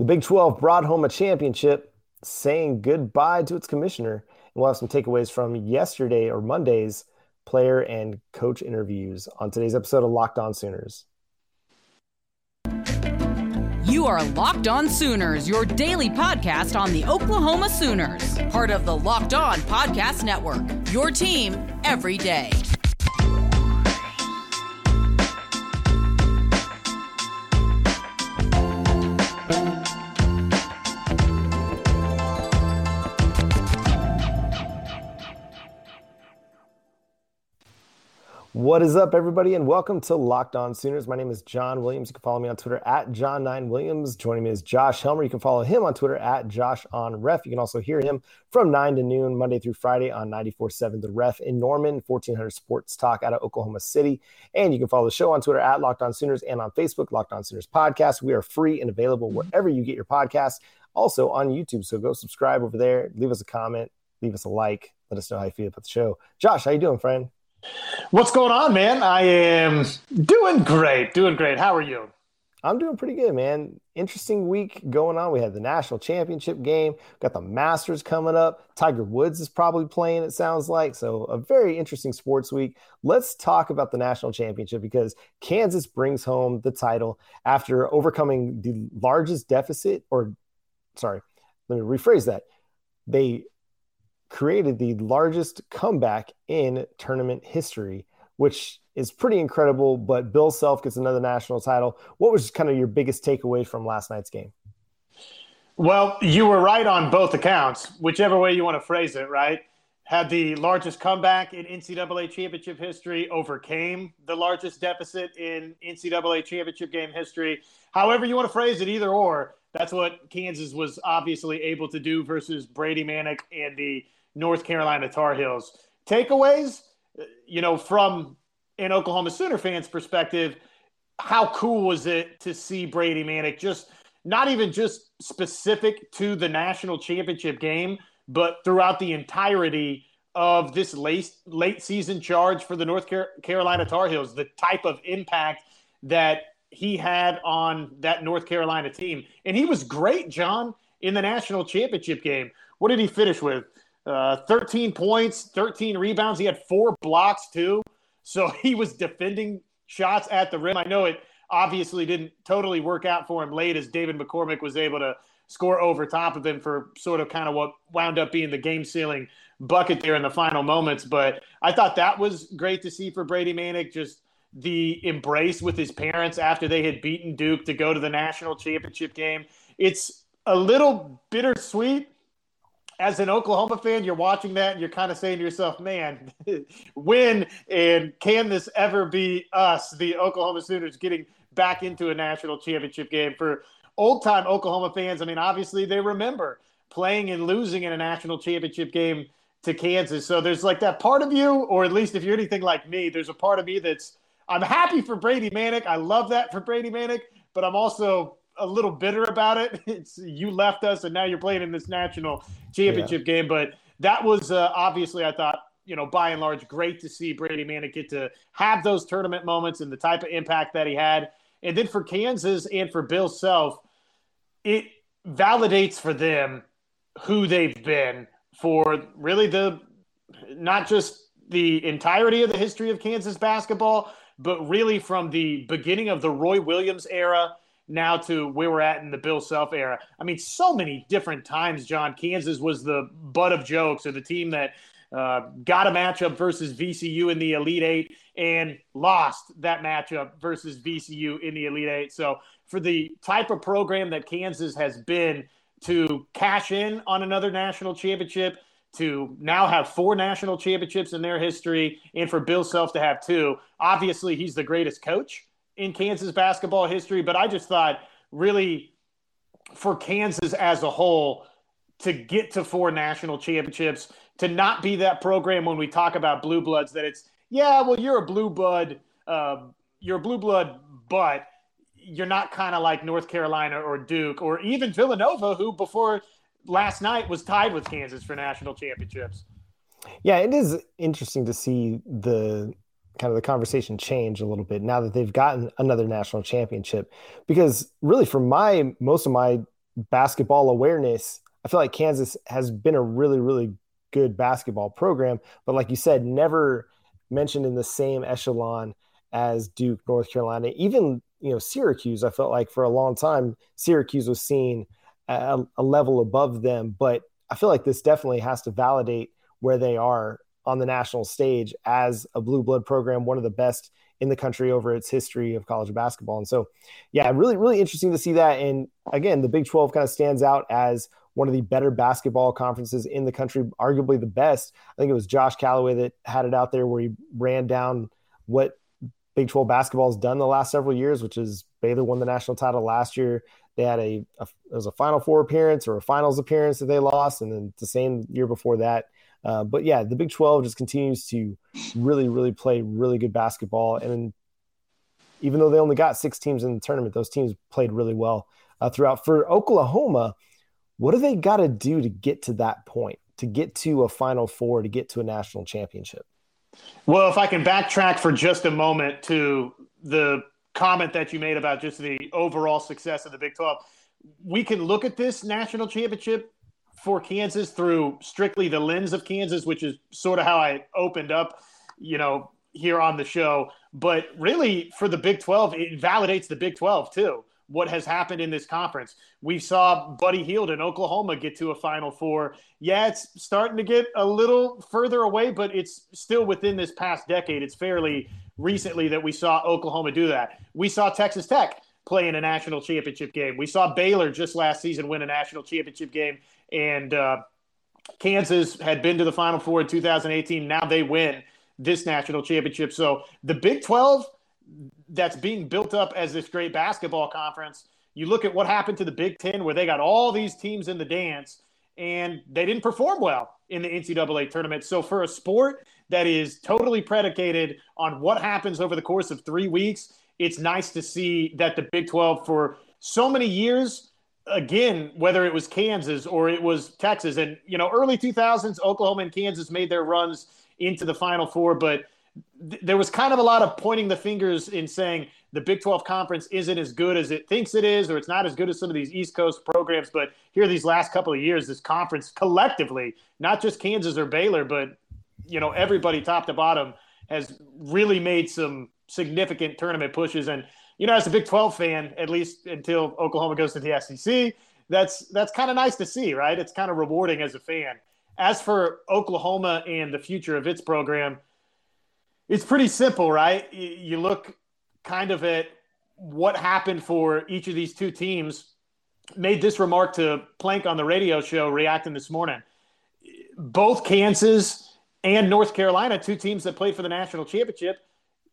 The Big 12 brought home a championship, saying goodbye to its commissioner. And we'll have some takeaways from yesterday or Monday's player and coach interviews on today's episode of Locked On Sooners. You are Locked On Sooners, your daily podcast on the Oklahoma Sooners, part of the Locked On Podcast Network. Your team every day. What is up, everybody, and welcome to Locked On Sooners. My name is John Williams. You can follow me on Twitter at John9Williams. Joining me is Josh Helmer. You can follow him on Twitter at Josh on Ref. You can also hear him from 9 to noon, Monday through Friday on 94.7 The Ref in Norman, 1400 Sports Talk out of Oklahoma City. And you can follow the show on Twitter at Locked On Sooners and on Facebook, Locked On Sooners Podcast. We are free and available wherever you get your podcasts, also on YouTube. So go subscribe over there, leave us a comment, leave us a like, let us know how you feel about the show. Josh, how you doing, friend? What's going on, man? I am doing great, doing great. How are you? I'm doing pretty good, man. Interesting week going on. We had the national championship game, got the Masters coming up. Tiger Woods is probably playing, it sounds like. So, a very interesting sports week. Let's talk about the national championship because Kansas brings home the title after overcoming the largest deficit, or sorry, let me rephrase that. They created the largest comeback in tournament history, which is pretty incredible. But Bill Self gets another national title. What was kind of your biggest takeaway from last night's game? Well, you were right on both accounts, whichever way you want to phrase it, right? Had the largest comeback in NCAA championship history, overcame the largest deficit in NCAA championship game history. However, you want to phrase it, either or, that's what Kansas was obviously able to do versus Brady Manek and the North Carolina Tar Heels. Takeaways, you know, from an Oklahoma Sooner fan's perspective, how cool was it to see Brady Manek just not even just specific to the national championship game, but throughout the entirety of this late late season charge for the North Carolina Tar Heels, the type of impact that he had on that North Carolina team. And he was great, John, in the national championship game. What did he finish with? Uh, 13 points, 13 rebounds. He had four blocks too. So he was defending shots at the rim. I know it obviously didn't totally work out for him late as David McCormack was able to score over top of him for sort of kind of what wound up being the game sealing bucket there in the final moments. But I thought that was great to see for Brady Manek. Just the embrace with his parents after they had beaten Duke to go to the national championship game. It's a little bittersweet as an Oklahoma fan, you're watching that and you're kind of saying to yourself, man, when and can this ever be us, the Oklahoma Sooners, getting back into a national championship game? For old time Oklahoma fans, I mean, obviously they remember playing and losing in a national championship game to Kansas. So there's like that part of you, or at least if you're anything like me, there's a part of me that's I'm happy for Brady Manek. I love that for Brady Manek, but I'm also a little bitter about it. It's you left us, and now you're playing in this national championship yeah. game. But that was uh, obviously, I thought, you know, by and large, great to see Brady Manek get to have those tournament moments and the type of impact that he had. And then for Kansas and for Bill Self, it validates for them who they've been for really the not just the entirety of the history of Kansas basketball, but really from the beginning of the Roy Williams era now to where we're at in the Bill Self era. I mean, so many different times, John. Kansas was the butt of jokes or the team that uh, got a matchup versus VCU in the Elite Eight and lost that matchup versus VCU in the Elite Eight. So, for the type of program that Kansas has been to cash in on another national championship, to now have four national championships in their history, and for Bill Self to have two, obviously he's the greatest coach in Kansas basketball history, but I just thought really for Kansas as a whole to get to four national championships, to not be that program when we talk about blue bloods that it's yeah, well you're a blue blood, uh, you're a blue blood, but you're not kind of like North Carolina or Duke or even Villanova, who before last night was tied with Kansas for national championships. Yeah, it is interesting to see the kind of the conversation change a little bit now that they've gotten another national championship because really for my most of my basketball awareness, I feel like Kansas has been a really, really good basketball program. But like you said, never mentioned in the same echelon as Duke, North Carolina, even you know Syracuse. I felt like for a long time Syracuse was seen a, a level above them, but I feel like this definitely has to validate where they are on the national stage as a blue blood program, one of the best in the country over its history of college basketball. And so, yeah, really, really interesting to see that. And again, the Big 12 kind of stands out as one of the better basketball conferences in the country, arguably the best. I think it was Josh Calloway that had it out there where he ran down what Big 12 basketball has done the last several years, which is Baylor won the national title last year. They had a, a it was a Final Four appearance or a Finals appearance that they lost, and then the same year before that. Uh, but yeah, the Big 12 just continues to really, really play really good basketball. And even though they only got six teams in the tournament, those teams played really well uh, throughout. For Oklahoma, what do they got to do to get to that point, to get to a Final Four, to get to a national championship? Well, if I can backtrack for just a moment to the comment that you made about just the overall success of the Big 12, we can look at this national championship for Kansas through strictly the lens of Kansas, which is sort of how I opened up, you know, here on the show. But really, for the Big 12, it validates the Big 12 too. What has happened in this conference? We saw Buddy Hield in Oklahoma get to a Final Four. Yeah, it's starting to get a little further away, but it's still within this past decade. It's fairly recently that we saw Oklahoma do that. We saw Texas Tech play in a national championship game. We saw Baylor just last season win a national championship game and uh, Kansas had been to the Final Four in 2018. Now they win this national championship. So the Big 12 that's being built up as this great basketball conference. You look at what happened to the Big Ten, where they got all these teams in the dance, and they didn't perform well in the NCAA tournament. So for a sport that is totally predicated on what happens over the course of three weeks, it's nice to see that the Big 12 for so many years again, whether it was Kansas or it was Texas, and you know, early 2000s, Oklahoma and Kansas made their runs into the Final Four, but th- there was kind of a lot of pointing the fingers in saying the Big 12 conference isn't as good as it thinks it is, or it's not as good as some of these East Coast programs. But here, these last couple of years, this conference collectively, not just Kansas or Baylor, but you know, everybody top to bottom has really made some significant tournament pushes and you know, as a Big 12 fan, at least until Oklahoma goes to the SEC, that's that's kind of nice to see, right? It's kind of rewarding as a fan. As for Oklahoma and the future of its program, it's pretty simple, right? You look kind of at what happened for each of these two teams. Made this remark to Plank on the radio show reacting this morning. Both Kansas and North Carolina, two teams that played for the national championship,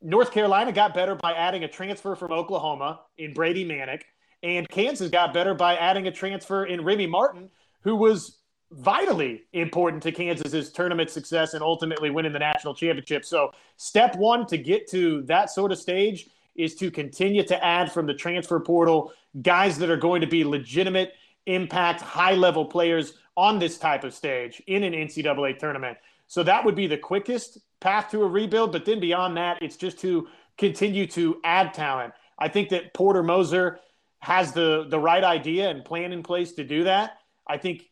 North Carolina got better by adding a transfer from Oklahoma in Brady Manek, and Kansas got better by adding a transfer in Remy Martin, who was vitally important to Kansas's tournament success and ultimately winning the national championship. So, step one to get to that sort of stage is to continue to add from the transfer portal guys that are going to be legitimate impact, high level players on this type of stage in an NCAA tournament. So that would be the quickest path to a rebuild. But then beyond that, it's just to continue to add talent. I think that Porter Moser has the the right idea and plan in place to do that. I think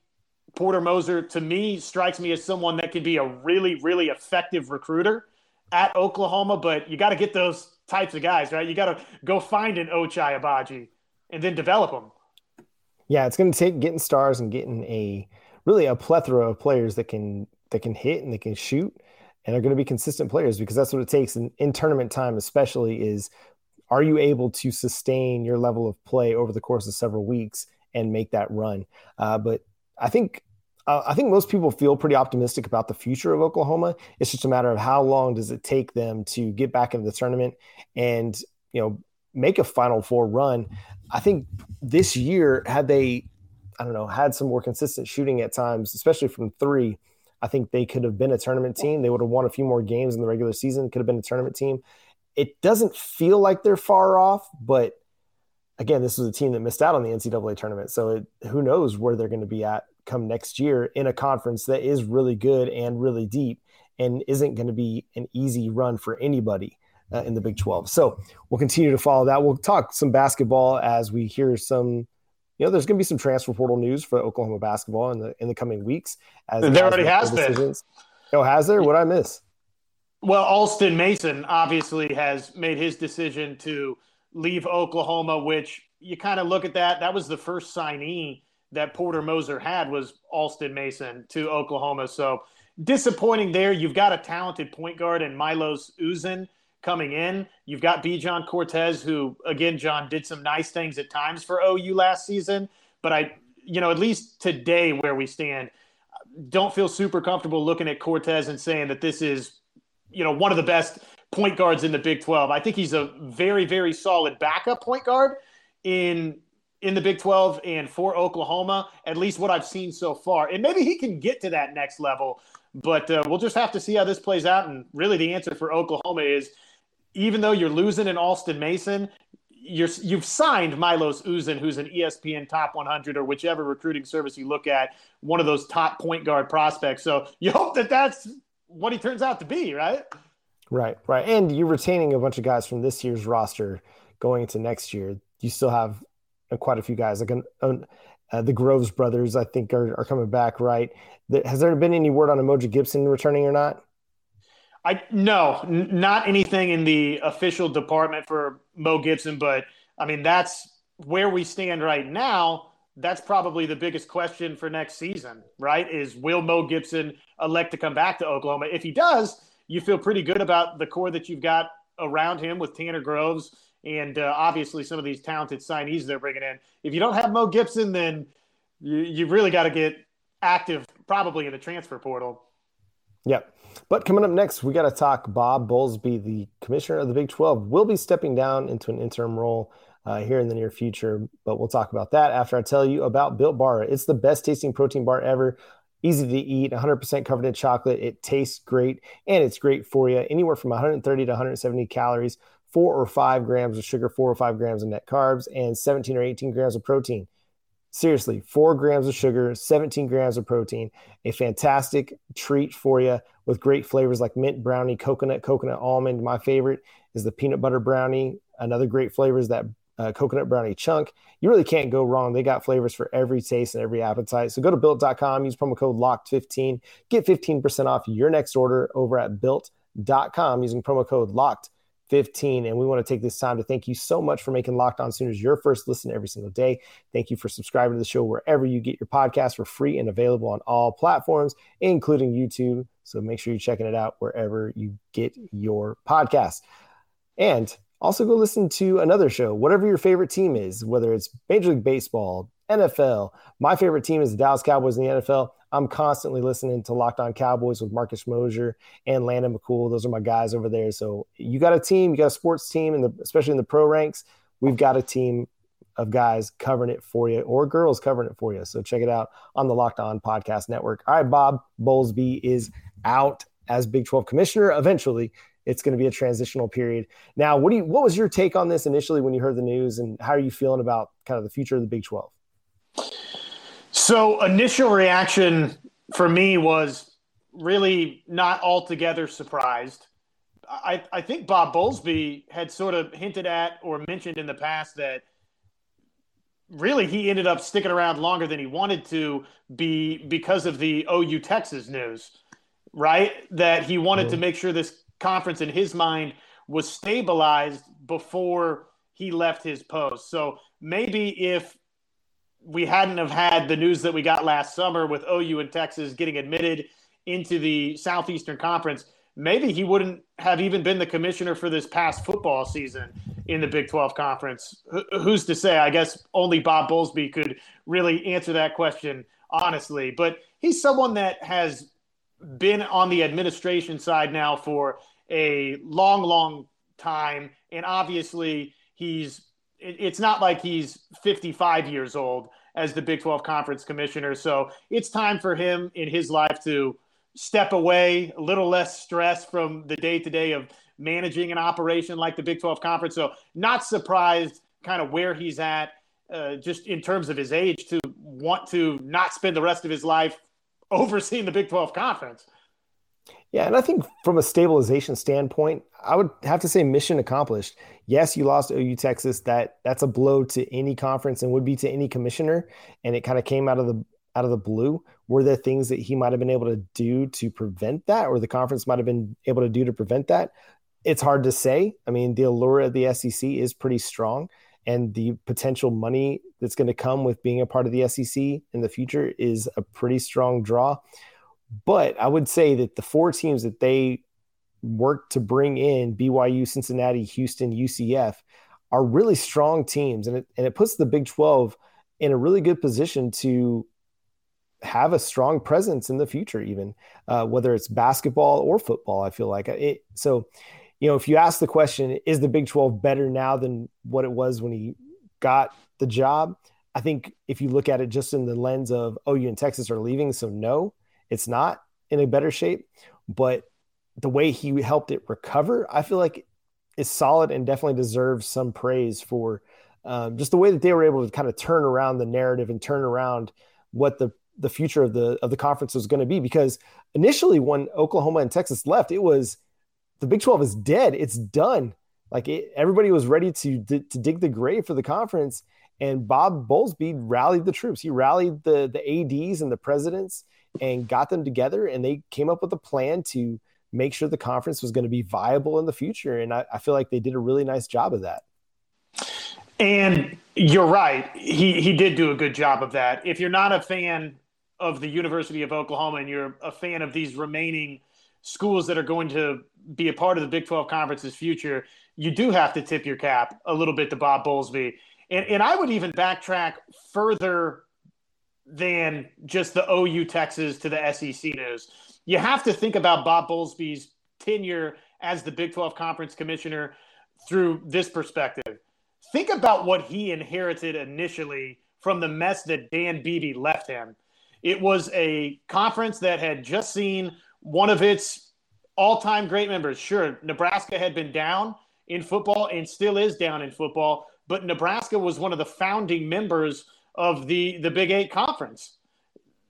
Porter Moser to me strikes me as someone that can be a really really effective recruiter at Oklahoma, but you got to get those types of guys, right? You got to go find an Ochai Agbaji and then develop them. Yeah, it's going to take getting stars and getting a really a plethora of players that can that can hit and they can shoot and are going to be consistent players because that's what it takes in, in tournament time especially is are you able to sustain your level of play over the course of several weeks and make that run? Uh, but i think uh, i think most people feel pretty optimistic about the future of oklahoma. It's just a matter of how long does it take them to get back into the tournament and you know make a final four run. I think this year had they i don't know had some more consistent shooting at times especially from three I think they could have been a tournament team. They would have won a few more games in the regular season, could have been a tournament team. It doesn't feel like they're far off, but again, this was a team that missed out on the NCAA tournament. So it, who knows where they're going to be at come next year in a conference that is really good and really deep and isn't going to be an easy run for anybody. Uh, in the Big 12. So we'll continue to follow that. We'll talk some basketball as we hear some you know, there's going to be some transfer portal news for Oklahoma basketball in the in the coming weeks. As there already has decisions. been. Oh, has there? What I miss? Well, Alston Mason obviously has made his decision to leave Oklahoma, which you kind of look at that. That was the first signee that Porter Moser had was Alston Mason to Oklahoma. So disappointing there. You've got a talented point guard in Milos Uzan coming in. You've got Bijan Cortes, who again, John did some nice things at times for OU last season. But I, you know, at least today where we stand, don't feel super comfortable looking at Cortes and saying that this is, you know, one of the best point guards in the Big 12. I think he's a very, very solid backup point guard in in the Big 12 and for Oklahoma, at least what I've seen so far. And maybe he can get to that next level, but uh, we'll just have to see how this plays out. And really, the answer for Oklahoma is even though you're losing in Alston Mason, you're, you've signed Milos Uzan, who's an ESPN top 100 or whichever recruiting service you look at, one of those top point guard prospects. So you hope that that's what he turns out to be, right? Right, right. And you're retaining a bunch of guys from this year's roster going into next year. You still have quite a few guys like an, uh, the Groves brothers, I think, are, are coming back. Right? Has there been any word on Umoja Gibson returning or not? I no, n- not anything in the official department for Mo Gibson, but I mean that's where we stand right now. That's probably the biggest question for next season, right? Is will Mo Gibson elect to come back to Oklahoma? If he does, you feel pretty good about the core that you've got around him with Tanner Groves and uh, obviously some of these talented signees they're bringing in. If you don't have Mo Gibson, then you, you've really got to get active, probably in the transfer portal. Yep. But coming up next, we got to talk Bob Bowlesby, the commissioner of the Big 12, will be stepping down into an interim role uh, here in the near future. But we'll talk about that after I tell you about Built Bar. It's the best tasting protein bar ever. Easy to eat, 100% covered in chocolate. It tastes great and it's great for you. Anywhere from 130 to 170 calories four or five grams of sugar, four or five grams of net carbs, and 17 or 18 grams of protein. Seriously, four grams of sugar, 17 grams of protein, a fantastic treat for you with great flavors like mint brownie, coconut, coconut almond. My favorite is the peanut butter brownie. Another great flavor is that uh, coconut brownie chunk. You really can't go wrong. They got flavors for every taste and every appetite. So go to built.com, use promo code LOCKED15, get 15% off your next order over at built.com using promo code LOCKED 15. And we want to take this time to thank you so much for making Locked On Sooners your first listen every single day. Thank you for subscribing to the show wherever you get your podcast for free and available on all platforms, including YouTube. So make sure you're checking it out wherever you get your podcast. And also go listen to another show, whatever your favorite team is, whether it's Major League Baseball, NFL. My favorite team is the Dallas Cowboys in the NFL. I'm constantly listening to Locked On Cowboys with Marcus Mosher and Landon McCool. Those are my guys over there. So you got a team, you got a sports team, and especially in the pro ranks, we've got a team of guys covering it for you or girls covering it for you. So check it out on the Locked On Podcast Network. All right, Bob Bowlesby is out as Big 12 commissioner. Eventually, it's going to be a transitional period. Now, what do you what was your take on this initially when you heard the news and how are you feeling about kind of the future of the Big 12? So, initial reaction for me was really not altogether surprised. I, I think Bob Bowlesby had sort of hinted at or mentioned in the past that really he ended up sticking around longer than he wanted to be because of the OU Texas news, right? That he wanted mm-hmm. to make sure this conference in his mind was stabilized before he left his post. So maybe if we hadn't have had the news that we got last summer with OU and Texas getting admitted into the Southeastern Conference, maybe he wouldn't have even been the commissioner for this past football season in the Big 12 Conference. Who's to say? I guess only Bob Bowlesby could really answer that question honestly. But he's someone that has been on the administration side now for a long, long time. And obviously, he's it's not like he's 55 years old as the Big 12 Conference commissioner. So it's time for him in his life to step away, a little less stress from the day to day of managing an operation like the Big 12 Conference. So not surprised kind of where he's at, uh, just in terms of his age, to want to not spend the rest of his life overseeing the Big 12 Conference. Yeah, and I think from a stabilization standpoint, I would have to say mission accomplished. Yes, you lost OU Texas. That that's a blow to any conference and would be to any commissioner. And it kind of came out of the out of the blue. Were there things that he might have been able to do to prevent that, or the conference might have been able to do to prevent that? It's hard to say. I mean, the allure of the SEC is pretty strong, and the potential money that's going to come with being a part of the SEC in the future is a pretty strong draw. But I would say that the four teams that they worked to bring in BYU, Cincinnati, Houston, UCF are really strong teams. And it, and it puts the Big 12 in a really good position to have a strong presence in the future, even uh, whether it's basketball or football. I feel like it. So, you know, if you ask the question, is the Big 12 better now than what it was when he got the job? I think if you look at it just in the lens of, oh, you and Texas are leaving, so no, it's not in a better shape, but the way he helped it recover, I feel like is solid and definitely deserves some praise for um, just the way that they were able to kind of turn around the narrative and turn around what the the future of the of the conference was going to be. Because initially, when Oklahoma and Texas left, it was the Big Twelve is dead. It's done. Like it, everybody was ready to to dig the grave for the conference, and Bob Bowlesby rallied the troops. He rallied the the ads and the presidents and got them together and they came up with a plan to make sure the conference was going to be viable in the future. And I, I feel like they did a really nice job of that. And you're right. He he did do a good job of that. If you're not a fan of the University of Oklahoma and you're a fan of these remaining schools that are going to be a part of the Big 12 conference's future, you do have to tip your cap a little bit to Bob Bowlesby. And, and I would even backtrack further than just the OU Texas to the SEC news. You have to think about Bob Bowlesby's tenure as the Big 12 Conference Commissioner through this perspective. Think about what he inherited initially from the mess that Dan Beebe left him. It was a conference that had just seen one of its all time great members. Sure, Nebraska had been down in football and still is down in football, but Nebraska was one of the founding members of the the Big Eight conference.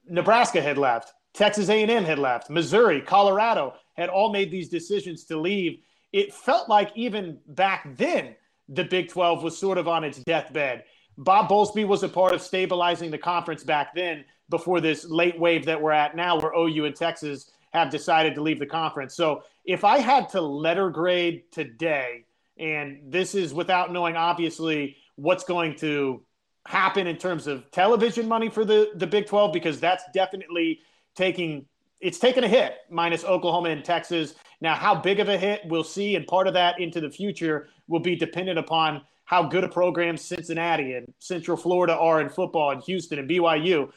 Nebraska had left, Texas A&M had left, Missouri, Colorado had all made these decisions to leave. It felt like even back then the Big 12 was sort of on its deathbed. Bob Bowlesby was a part of stabilizing the conference back then before this late wave that we're at now where OU and Texas have decided to leave the conference. So if I had to letter grade today, and this is without knowing obviously what's going to happen in terms of television money for the the Big 12 because that's definitely taking it's taken a hit minus Oklahoma and Texas. Now how big of a hit we'll see and part of that into the future will be dependent upon how good a program Cincinnati and Central Florida are in football and Houston and BYU.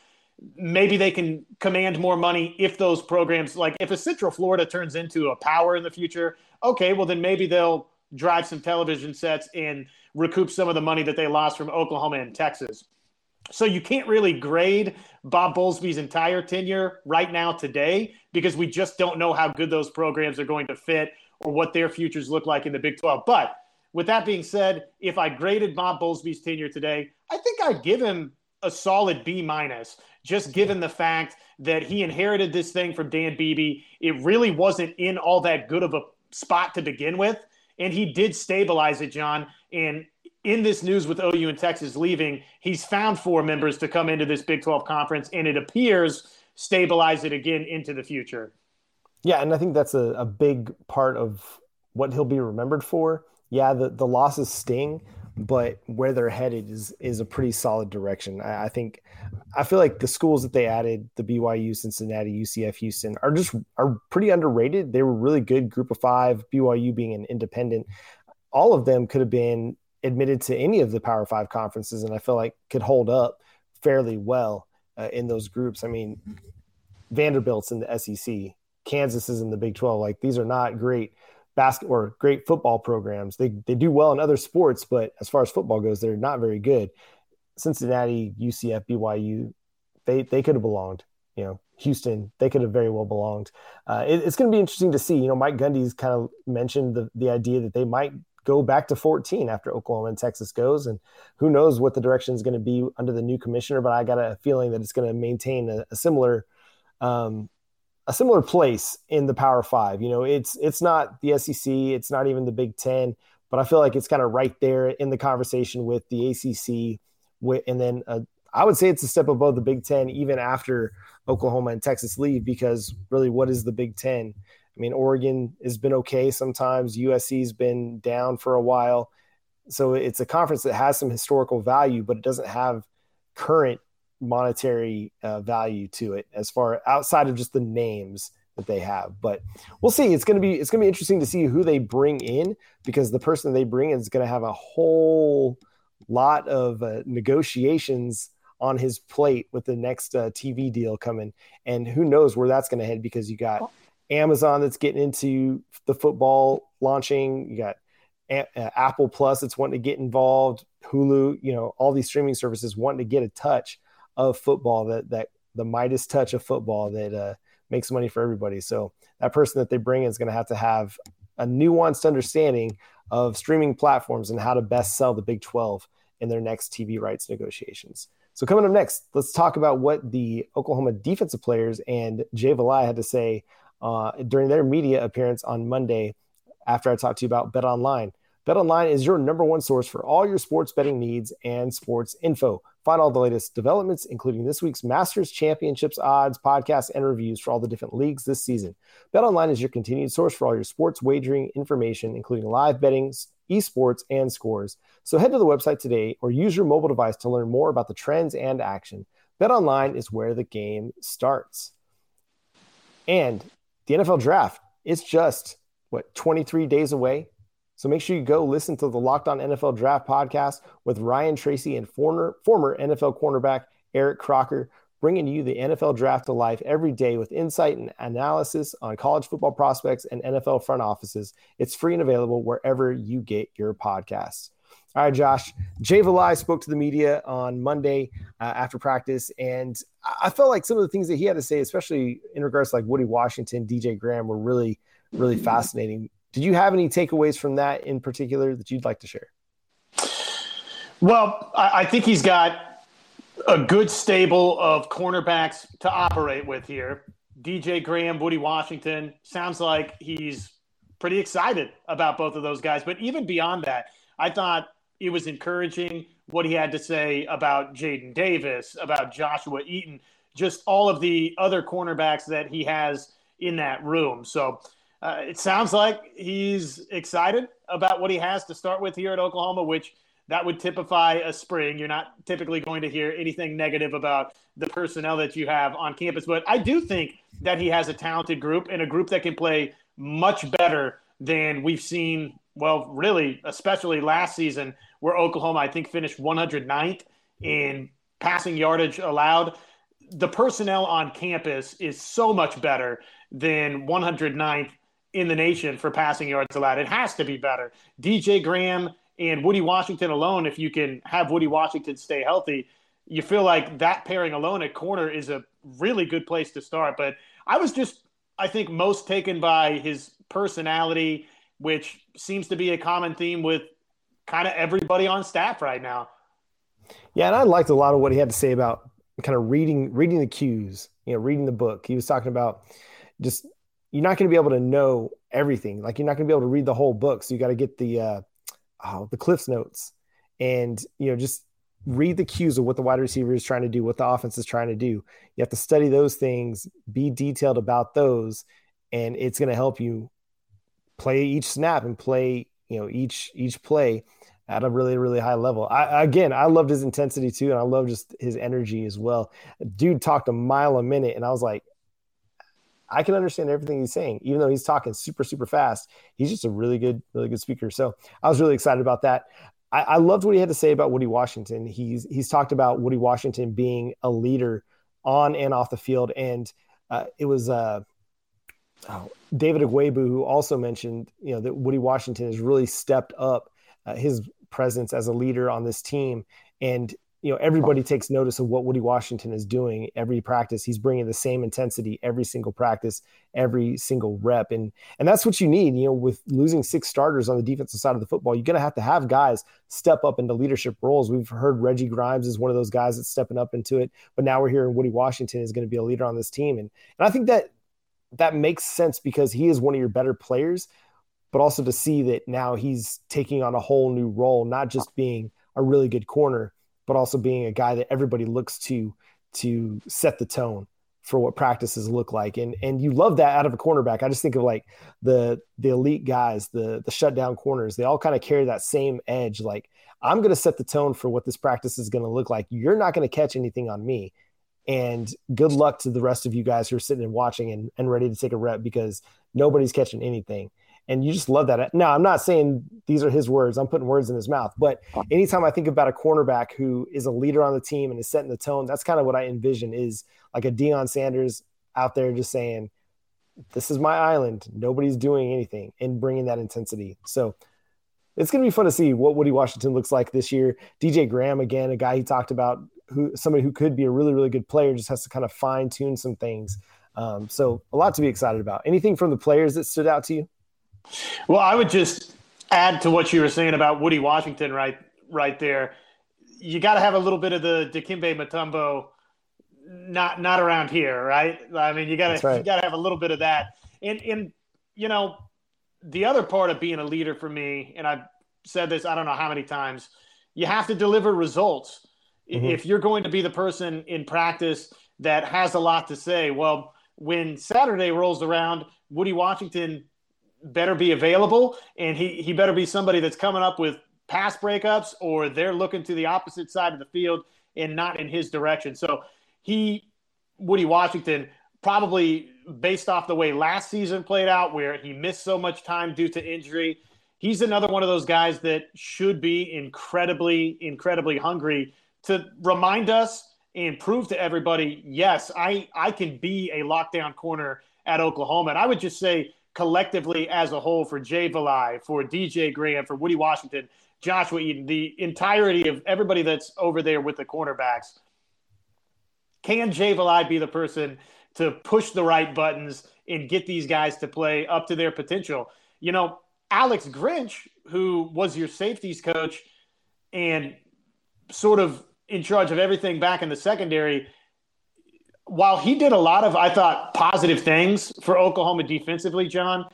Maybe they can command more money if those programs like if a Central Florida turns into a power in the future, okay, well then maybe they'll drive some television sets and recoup some of the money that they lost from Oklahoma and Texas. So you can't really grade Bob Bowlesby's entire tenure right now today because we just don't know how good those programs are going to fit or what their futures look like in the Big 12. But with that being said, if I graded Bob Bowlesby's tenure today, I think I'd give him a solid B minus, just given the fact that he inherited this thing from Dan Beebe. It really wasn't in all that good of a spot to begin with and he did stabilize it, John. And in this news with OU and Texas leaving, he's found four members to come into this Big 12 conference, and it appears stabilize it again into the future. Yeah, and I think that's a, a big part of what he'll be remembered for. Yeah, the, the losses sting, but where they're headed is is a pretty solid direction. I, I, think I feel like the schools that they added, the BYU, Cincinnati, UCF, Houston, are just are pretty underrated. They were really good group of five. BYU being an independent, all of them could have been admitted to any of the Power Five conferences, and I feel like could hold up fairly well uh, in those groups. I mean, Vanderbilt's in the SEC, Kansas is in the Big Twelve. Like these are not great basket or great football programs. They they do well in other sports, but as far as football goes, they're not very good. Cincinnati, UCF, BYU, they they could have belonged. You know, Houston, they could have very well belonged. Uh, it, it's going to be interesting to see. You know, Mike Gundy's kind of mentioned the the idea that they might go back to 14 after Oklahoma and Texas goes, and who knows what the direction is going to be under the new commissioner. But I got a feeling that it's going to maintain a, a similar um, a similar place in the Power Five. You know, it's it's not the SEC, it's not even the Big Ten, but I feel like it's kind of right there in the conversation with the ACC. And then uh, I would say it's a step above the Big Ten, even after Oklahoma and Texas leave, because really, what is the Big Ten? I mean, Oregon has been okay sometimes. USC's been down for a while. So it's a conference that has some historical value, but it doesn't have current monetary uh, value to it as far outside of just the names that they have. But we'll see. It's going to be it's to be interesting to see who they bring in because the person they bring in is going to have a whole lot of uh, negotiations on his plate with the next uh, TV deal coming, and who knows where that's going to head because you got Amazon that's getting into the football launching. You got a- uh, Apple Plus that's wanting to get involved. Hulu, you know, all these streaming services wanting to get a touch of football that that the Midas touch of football that uh, makes money for everybody. So that person that they bring in is going to have to have a nuanced understanding of streaming platforms and how to best sell the Big 12 in their next TV rights negotiations. So coming up next, let's talk about what the Oklahoma defensive players and Jay Valai had to say uh, during their media appearance on Monday after I talked to you about Bet Online. Bet Online is your number one source for all your sports betting needs and sports info. Find all the latest developments, including this week's Masters Championships odds, podcasts, and reviews for all the different leagues this season. Bet Online is your continued source for all your sports wagering information, including live betting, esports, and scores. So head to the website today or use your mobile device to learn more about the trends and action. Bet Online is where the game starts. And the NFL draft, is just what 23 days away. So make sure you go listen to the Locked On NFL Draft podcast with Ryan Tracy and former former NFL cornerback Eric Crocker, bringing you the NFL draft to life every day with insight and analysis on college football prospects and NFL front offices. It's free and available wherever you get your podcasts. All right, Josh. Jay Valai spoke to the media on Monday uh, after practice, and I felt like some of the things that he had to say, especially in regards to like Woody Washington, DJ Graham, were really, really fascinating. Did you have any takeaways from that in particular that you'd like to share? Well, I, I think he's got a good stable of cornerbacks to operate with here. DJ Graham, Woody Washington, sounds like he's pretty excited about both of those guys. But even beyond that, I thought it was encouraging what he had to say about Jaden Davis, about Joshua Eaton, just all of the other cornerbacks that he has in that room. So uh, it sounds like he's excited about what he has to start with here at Oklahoma, which that would typify a spring. You're not typically going to hear anything negative about the personnel that you have on campus, but I do think that he has a talented group and a group that can play much better than we've seen. Well, really, especially last season, where Oklahoma, I think, finished 109th in passing yardage allowed. The personnel on campus is so much better than 109th in the nation for passing yards allowed. It has to be better. DJ Graham and Woody Washington alone, if you can have Woody Washington stay healthy, you feel like that pairing alone at corner is a really good place to start. But I was just, I think, most taken by his personality, which seems to be a common theme with kind of everybody on staff right now. Yeah, and I liked a lot of what he had to say about kind of reading reading the cues, you know, reading the book. He was talking about just you're not going to be able to know everything. Like you're not going to be able to read the whole book, so you got to get the uh, oh, the Cliff's notes, and you know just read the cues of what the wide receiver is trying to do, what the offense is trying to do. You have to study those things, be detailed about those, and it's going to help you play each snap and play you know each each play at a really really high level. I again, I loved his intensity too, and I love just his energy as well. Dude talked a mile a minute, and I was like, I can understand everything he's saying, even though he's talking super, super fast. He's just a really good, really good speaker. So I was really excited about that. I, I loved what he had to say about Woody Washington. He's he's talked about Woody Washington being a leader on and off the field, and uh, it was uh, oh, David Ugwoegbu who also mentioned, you know, that Woody Washington has really stepped up uh, his presence as a leader on this team, and you know everybody takes notice of what Woody Washington is doing every practice. He's bringing the same intensity every single practice, every single rep, and and that's what you need. You know, with losing six starters on the defensive side of the football, you're going to have to have guys step up into leadership roles. We've heard Reggie Grimes is one of those guys that's stepping up into it, but now we're hearing Woody Washington is going to be a leader on this team, and and I think that that makes sense because he is one of your better players, but also to see that now he's taking on a whole new role, not just being a really good corner, but also being a guy that everybody looks to to set the tone for what practices look like. And and you love that out of a cornerback. I just think of like the the elite guys, the the shutdown corners, they all kind of carry that same edge. Like, I'm gonna set the tone for what this practice is gonna look like. You're not gonna catch anything on me. And good luck to the rest of you guys who are sitting and watching and, and ready to take a rep because nobody's catching anything. And you just love that. Now, I'm not saying these are his words. I'm putting words in his mouth. But anytime I think about a cornerback who is a leader on the team and is setting the tone, that's kind of what I envision is like a Deion Sanders out there just saying, this is my island. Nobody's doing anything and bringing that intensity. So it's going to be fun to see what Woody Washington looks like this year. DJ Graham, again, a guy he talked about who somebody who could be a really really good player just has to kind of fine tune some things. Um, so a lot to be excited about. Anything from the players that stood out to you? Well, I would just add to what you were saying about Woody Washington right right there. You got to have a little bit of the Dikembe Mutombo not not around here, right? I mean, you got to right. you got to have a little bit of that. And and you know, the other part of being a leader for me, and I've said this I don't know how many times, you have to deliver results. Mm-hmm. If you're going to be the person in practice that has a lot to say, well, when Saturday rolls around, Woody Washington better be available and he, he better be somebody that's coming up with pass breakups or they're looking to the opposite side of the field and not in his direction. So he, Woody Washington, probably based off the way last season played out, where he missed so much time due to injury, he's another one of those guys that should be incredibly, incredibly hungry to remind us and prove to everybody, yes, I, I can be a lockdown corner at Oklahoma. And I would just say collectively as a whole for Jay Valai, for DJ Graham, for Woody Washington, Joshua Eaton, the entirety of everybody that's over there with the cornerbacks. Can Jay Valai be the person to push the right buttons and get these guys to play up to their potential? You know, Alex Grinch, who was your safeties coach and sort of in charge of everything back in the secondary. While he did a lot of, I thought, positive things for Oklahoma defensively, John,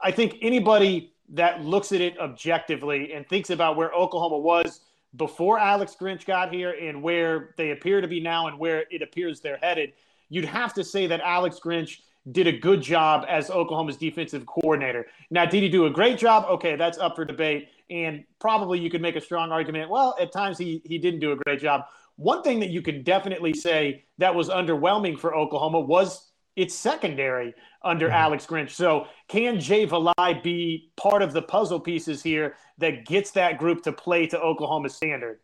I think anybody that looks at it objectively and thinks about where Oklahoma was before Alex Grinch got here and where they appear to be now and where it appears they're headed, you'd have to say that Alex Grinch did a good job as Oklahoma's defensive coordinator. Now, did he do a great job? Okay, that's up for debate. And probably you could make a strong argument. Well, at times he he didn't do a great job. One thing that you can definitely say that was underwhelming for Oklahoma was its secondary under mm-hmm. Alex Grinch. So can Jay Valai be part of the puzzle pieces here that gets that group to play to Oklahoma's standard?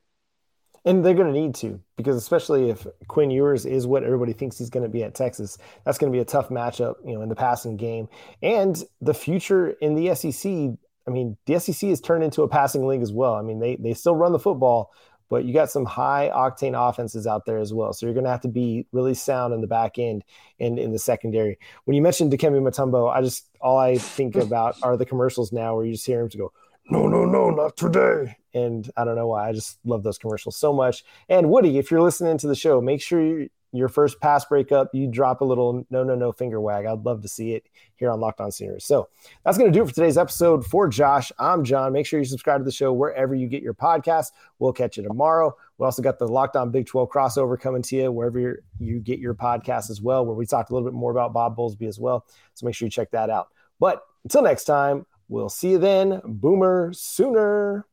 And they're going to need to because especially if Quinn Ewers is what everybody thinks he's going to be at Texas, that's going to be a tough matchup, you know, in the passing game. And the future in the SEC I mean, the SEC has turned into a passing league as well. I mean, they they still run the football, but you got some high octane offenses out there as well. So you're going to have to be really sound in the back end and in the secondary. When you mentioned Dikembe Mutombo, I just all I think about are the commercials now where you just hear him to go, "No, no, no, not today." And I don't know why. I just love those commercials so much. And Woody, if you're listening to the show, make sure you your first pass breakup, you drop a little no, no, no finger wag. I'd love to see it here on Locked On Sooners. So that's going to do it for today's episode. For Josh, I'm John. Make sure you subscribe to the show wherever you get your podcast. We'll catch you tomorrow. We also got the Locked On Big 12 crossover coming to you wherever you get your podcast as well, where we talked a little bit more about Bob Bowlesby as well. So make sure you check that out. But until next time, we'll see you then. Boomer Sooner.